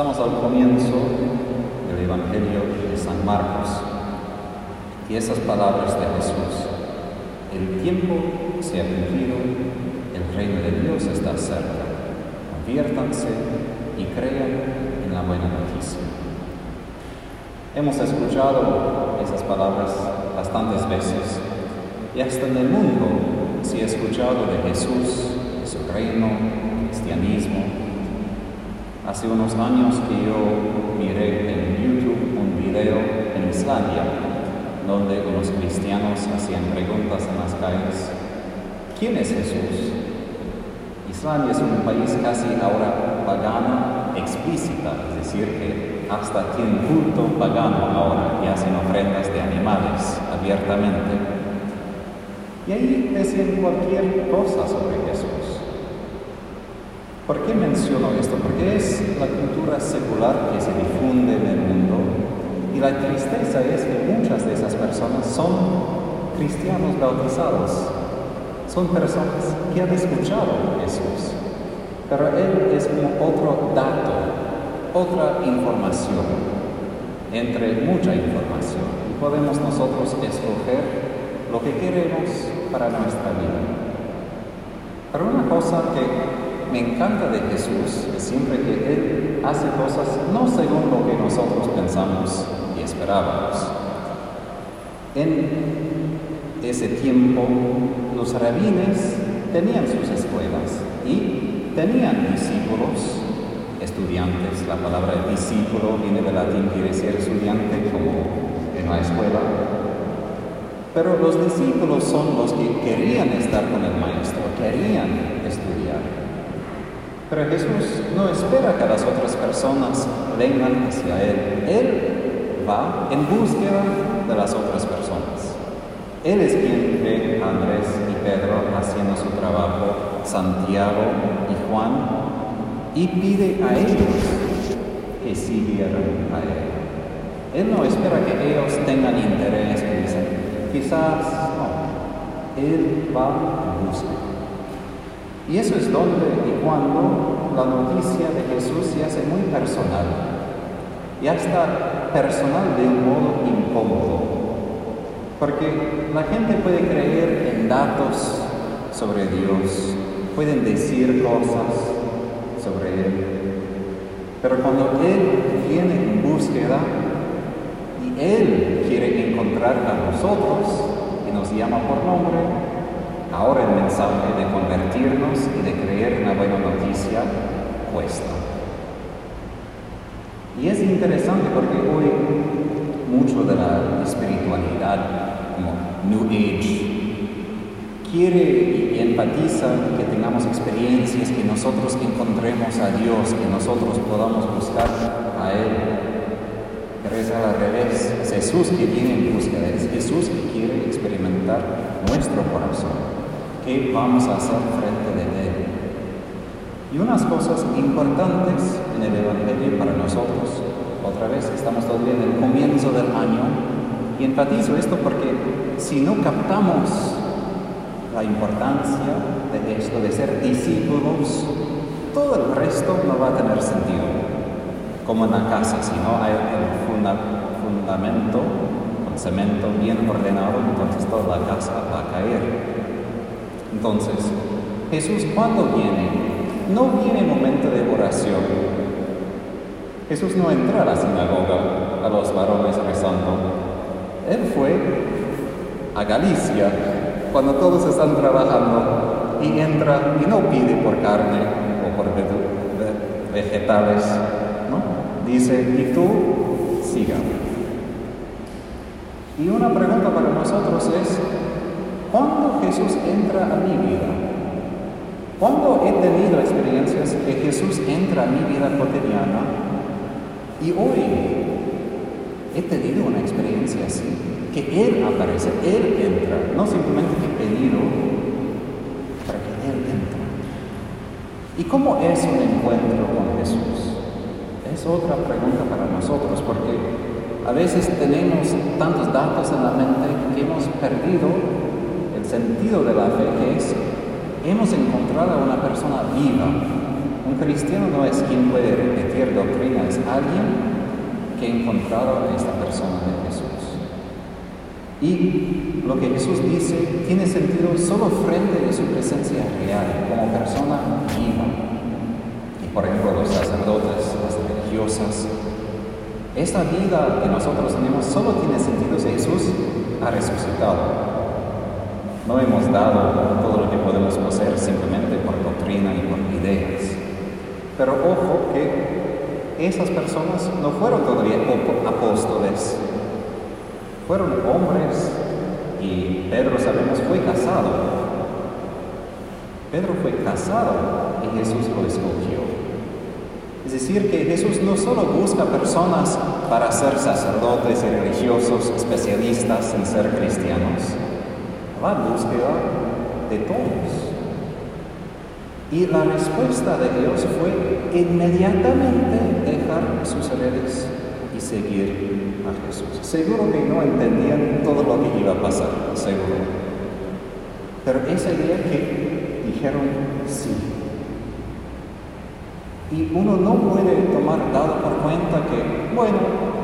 Estamos al comienzo del Evangelio de San Marcos y esas palabras de Jesús. El tiempo se ha cumplido, el reino de Dios está cerca. Conviértanse y crean en la buena noticia. Hemos escuchado esas palabras bastantes veces y hasta en el mundo se ha escuchado de Jesús, de su reino, cristianismo. Hace unos años que yo miré en YouTube un video en Islandia donde unos cristianos hacían preguntas en las calles. ¿Quién es Jesús? Islandia es un país casi ahora pagano explícita, es decir, que hasta tiene culto pagano ahora y hacen ofrendas de animales abiertamente. Y ahí decían cualquier cosa sobre Jesús. ¿Por qué menciono esto? Porque es la cultura secular que se difunde en el mundo y la tristeza es que muchas de esas personas son cristianos bautizados, son personas que han escuchado a Jesús, pero Él es como otro dato, otra información, entre mucha información, y podemos nosotros escoger lo que queremos para nuestra vida. Pero una cosa que me encanta de Jesús es siempre que Él hace cosas no según lo que nosotros pensamos y esperábamos. En ese tiempo los rabines tenían sus escuelas y tenían discípulos, estudiantes. La palabra discípulo viene del latín, quiere decir estudiante como en la escuela. Pero los discípulos son los que querían estar con el maestro, querían. Pero Jesús no espera que las otras personas vengan hacia Él. Él va en búsqueda de las otras personas. Él es quien ve a Andrés y Pedro haciendo su trabajo, Santiago y Juan, y pide a ellos que siguieran a Él. Él no espera que ellos tengan interés, dicen, quizás no. Él va en búsqueda. Y eso es donde y cuando la noticia de Jesús se hace muy personal. Y hasta personal de un modo incómodo. Porque la gente puede creer en datos sobre Dios, pueden decir cosas sobre Él. Pero cuando Él viene en búsqueda y Él quiere encontrar a nosotros y nos llama por nombre, ahora el mensaje de convertirnos y de creer en la buena noticia cuesta. Y es interesante porque hoy mucho de la espiritualidad, como New Age, quiere y enfatiza que tengamos experiencias, que nosotros encontremos a Dios, que nosotros podamos buscar a Él. Pero es al revés, es Jesús que viene en búsqueda, es Jesús que quiere experimentar nuestro corazón. ¿Qué vamos a hacer frente de Él? Y unas cosas importantes en el Evangelio para nosotros, otra vez estamos todavía en el comienzo del año, y enfatizo esto porque si no captamos la importancia de esto, de ser discípulos, todo el resto no va a tener sentido. Como en la casa, si no hay el funda, fundamento con cemento bien ordenado, entonces toda la casa va a caer. Entonces, Jesús cuando viene, no viene en momento de oración. Jesús no entra a la sinagoga a los varones rezando. Él fue a Galicia cuando todos están trabajando y entra y no pide por carne o por vegetales, ¿no? Dice, y tú, sígame. Y una pregunta para nosotros es, ¿cuándo Jesús entra a mi vida? ¿Cuándo he tenido experiencias que Jesús entra a mi vida cotidiana? Y hoy he tenido una experiencia así, que Él aparece, Él entra, no simplemente he pedido, para que Él entra. ¿Y cómo es un encuentro con Jesús? Es otra pregunta para nosotros, porque a veces tenemos tantos datos en la mente que hemos perdido sentido de la fe, que es, hemos encontrado a una persona viva, Un cristiano no es quien puede repetir doctrina, es alguien que ha encontrado a esta persona de Jesús. Y lo que Jesús dice tiene sentido solo frente a su presencia real, como persona viva. Y por ejemplo, los sacerdotes, las religiosas, esta vida que nosotros tenemos solo tiene sentido si Jesús ha resucitado. No hemos dado todo lo que podemos poseer simplemente por doctrina y por ideas. Pero ojo que esas personas no fueron todavía apóstoles, fueron hombres y Pedro sabemos fue casado. Pedro fue casado y Jesús lo escogió. Es decir, que Jesús no solo busca personas para ser sacerdotes y religiosos especialistas en ser cristianos, en búsqueda de todos. Y la respuesta de Dios fue inmediatamente dejar sus redes y seguir a Jesús. Seguro que no entendían todo lo que iba a pasar, seguro. Pero ese día que dijeron sí. Y uno no puede tomar dado por cuenta que, bueno,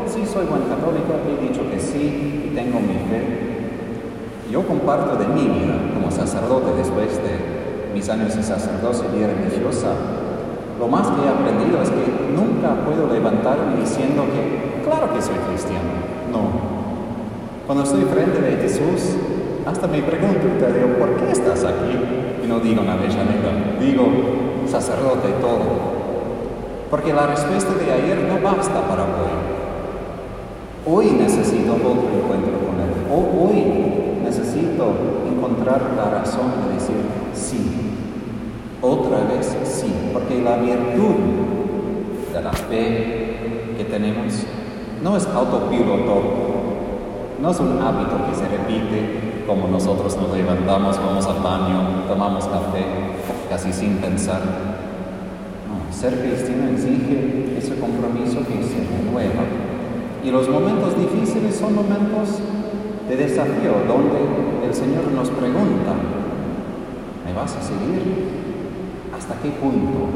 sí soy buen católico, he dicho que sí y tengo mi fe. Yo comparto de mi vida como sacerdote después de mis años de sacerdocio y religiosa, lo más que he aprendido es que nunca puedo levantarme diciendo que, claro que soy cristiano. No. Cuando estoy frente de Jesús, hasta me pregunto te digo, ¿por qué estás aquí? Y no digo una Avellaneda, digo sacerdote todo. Porque la respuesta de ayer no basta para hoy. Hoy necesito otro encuentro con Él. Hoy necesito encontrar la razón de decir sí. Otra vez sí, porque la virtud de la fe que tenemos no es autopiloto, no es un hábito que se repite como nosotros nos levantamos, vamos al baño, tomamos café, casi sin pensar. No, ser cristiano exige ese compromiso que se renueva. Y los momentos difíciles son momentos de desafío donde el Señor nos pregunta, ¿me vas a seguir? ¿Hasta qué punto?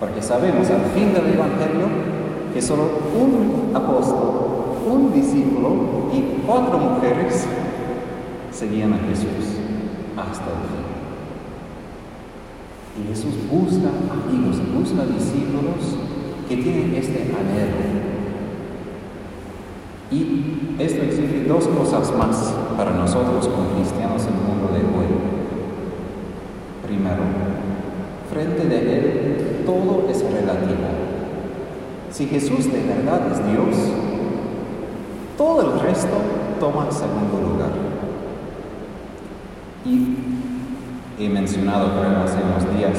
Porque sabemos al fin del Evangelio que solo un apóstol, un discípulo y cuatro mujeres seguían a Jesús hasta el fin. Y Jesús busca amigos, busca discípulos que tienen este anhelo. Y esto exige dos cosas más para nosotros como cristianos en el mundo de hoy primero. Frente de Él todo es relativo. Si Jesús de verdad es Dios, todo el resto toma segundo lugar. Y he mencionado, creo, hace unos días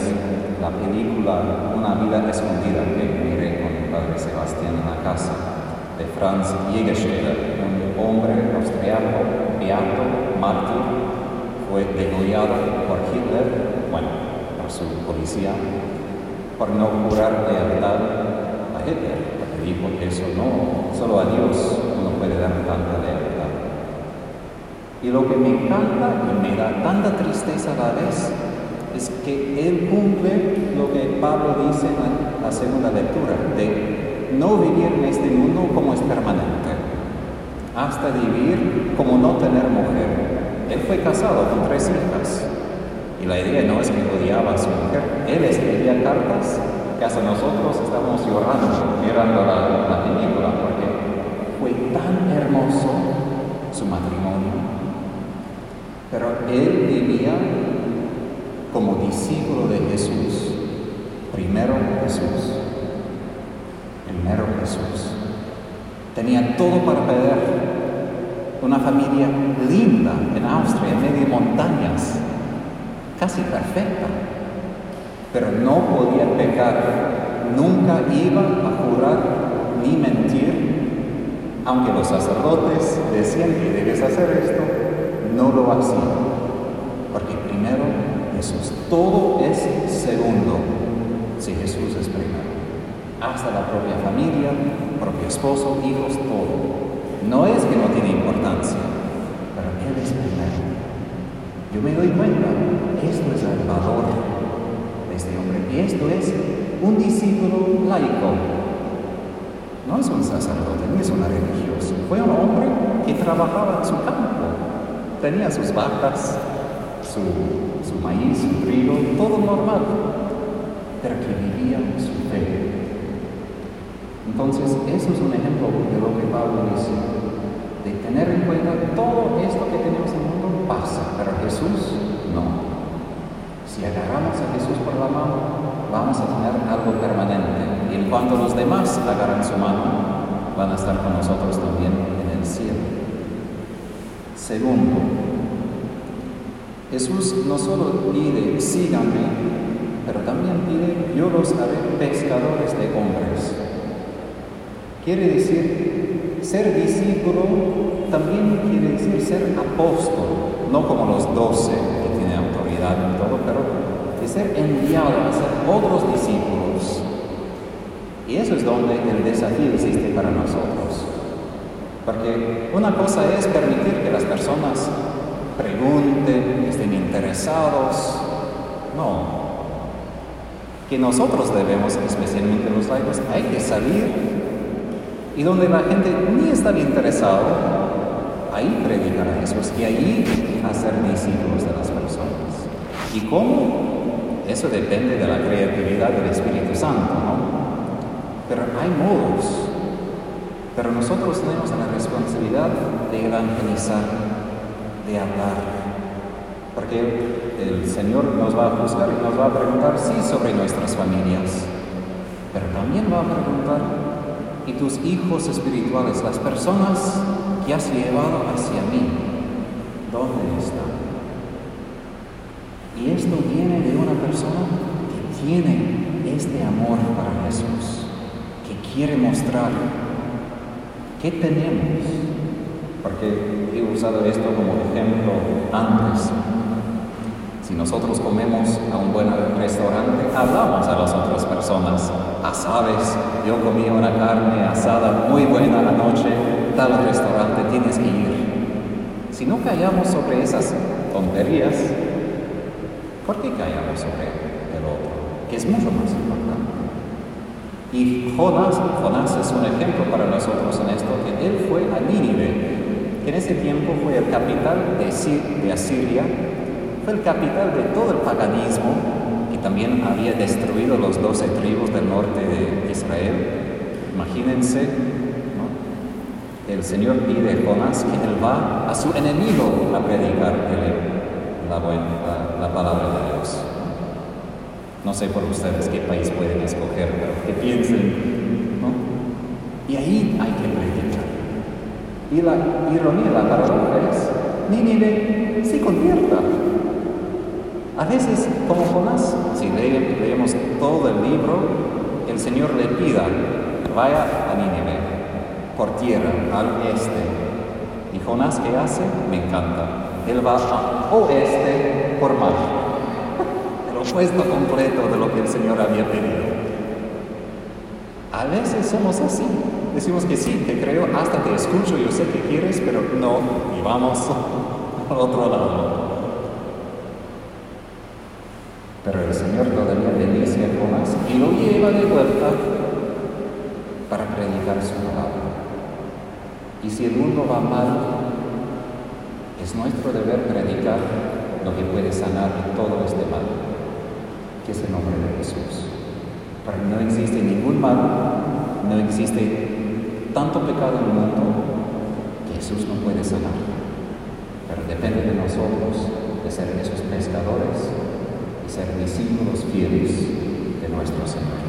la película Una vida escondida que miré con mi padre Sebastián en la casa de Franz Jägerstätter, un hombre austriaco, beato, mártir, fue degollado por Hitler bueno, por su policía, por no jurar lealtad a Hitler, porque dijo que eso no, solo a Dios uno puede dar tanta lealtad. Y lo que me encanta y me da tanta tristeza a la vez es que él cumple lo que Pablo dice en la segunda lectura, de no vivir en este mundo como es permanente, hasta vivir como no tener mujer. Él fue casado con tres hijas, y la idea no es que odiaba a su mujer, él escribía cartas que hasta nosotros estamos llorando mirando la, la película porque fue tan hermoso su matrimonio. Pero él vivía como discípulo de Jesús. Primero Jesús. Primero Jesús. Tenía todo para perder. Una familia linda en Austria, en medio de montañas casi perfecta, pero no podía pecar, nunca iba a jurar ni mentir, aunque los sacerdotes decían que debes hacer esto, no lo hacía, porque primero Jesús, todo es segundo, si Jesús es primero, hasta la propia familia, propio esposo, hijos, todo. No es que no tiene importancia, pero Él es primero. Yo me doy cuenta, esto es el valor de este hombre esto es un discípulo laico. No es un sacerdote, ni es una religiosa. Fue un hombre que trabajaba en su campo. Tenía sus vacas, su, su maíz, su trigo, todo normal, pero que vivía su fe. Entonces, eso es un ejemplo de lo que Pablo dice, de tener en cuenta todo esto que tenemos en el mundo pasa, pero Jesús no. Si agarramos a Jesús por la mano, vamos a tener algo permanente. Y cuando los demás agarran su mano, van a estar con nosotros también en el cielo. Segundo, Jesús no solo pide, síganme, pero también pide, yo los haré pescadores de hombres. Quiere decir, ser discípulo también quiere decir ser apóstol, no como los doce que tienen autoridad y todo, pero de ser enviado a ser otros discípulos. Y eso es donde el desafío existe para nosotros. Porque una cosa es permitir que las personas pregunten, estén interesados. No. Que nosotros debemos, especialmente los laicos, hay que salir y donde la gente ni está interesado, ahí predicar a Jesús y ahí hacer discípulos de las personas. ¿Y cómo? Eso depende de la creatividad del Espíritu Santo, ¿no? Pero hay modos. Pero nosotros tenemos la responsabilidad de evangelizar, de hablar. Porque el Señor nos va a juzgar y nos va a preguntar, sí, sobre nuestras familias, pero también va a preguntar y tus hijos espirituales, las personas que has llevado hacia mí, ¿dónde están? Y esto viene de una persona que tiene este amor para Jesús, que quiere mostrar qué tenemos. Porque he usado esto como ejemplo antes. Si nosotros comemos a un buen restaurante, hablamos a las otras personas sabes, yo comí una carne asada muy buena anoche, tal restaurante, tienes que ir. Si no callamos sobre esas tonterías, ¿por qué callamos sobre el otro? Que es mucho más importante. Y Jonás, Jonás es un ejemplo para nosotros en esto, que él fue a Nínive, que en ese tiempo fue el capital de, de Asiria, fue el capital de todo el paganismo, también había destruido los doce tribus del norte de Israel. Imagínense, el Señor pide a Jonás que él va a su enemigo a predicar la, la, palabra de Dios. No sé por ustedes qué país pueden escoger, pero que piensen. Y ahí hay que predicar. Y la ironía, la paradoja es, Nínive se convierta a veces, como Jonás, si leemos todo el libro, el Señor le pida, vaya a Nínive, por tierra, al este. ¿Y Jonás qué hace? Me encanta. Él va a oeste por mar. El opuesto completo de lo que el Señor había pedido. A veces somos así. Decimos que sí, te creo, hasta te escucho, yo sé que quieres, pero no, y vamos al otro lado. Pero el Señor todavía bendice a Jonás y lo lleva de vuelta para predicar su palabra. Y si el mundo va mal, es nuestro deber predicar lo que puede sanar todo este mal, que es el nombre de Jesús. Porque no existe ningún mal, no existe tanto pecado en el mundo que Jesús no puede sanar. Pero depende de nosotros de ser esos pescadores ser discípulos fieles de nuestro Señor.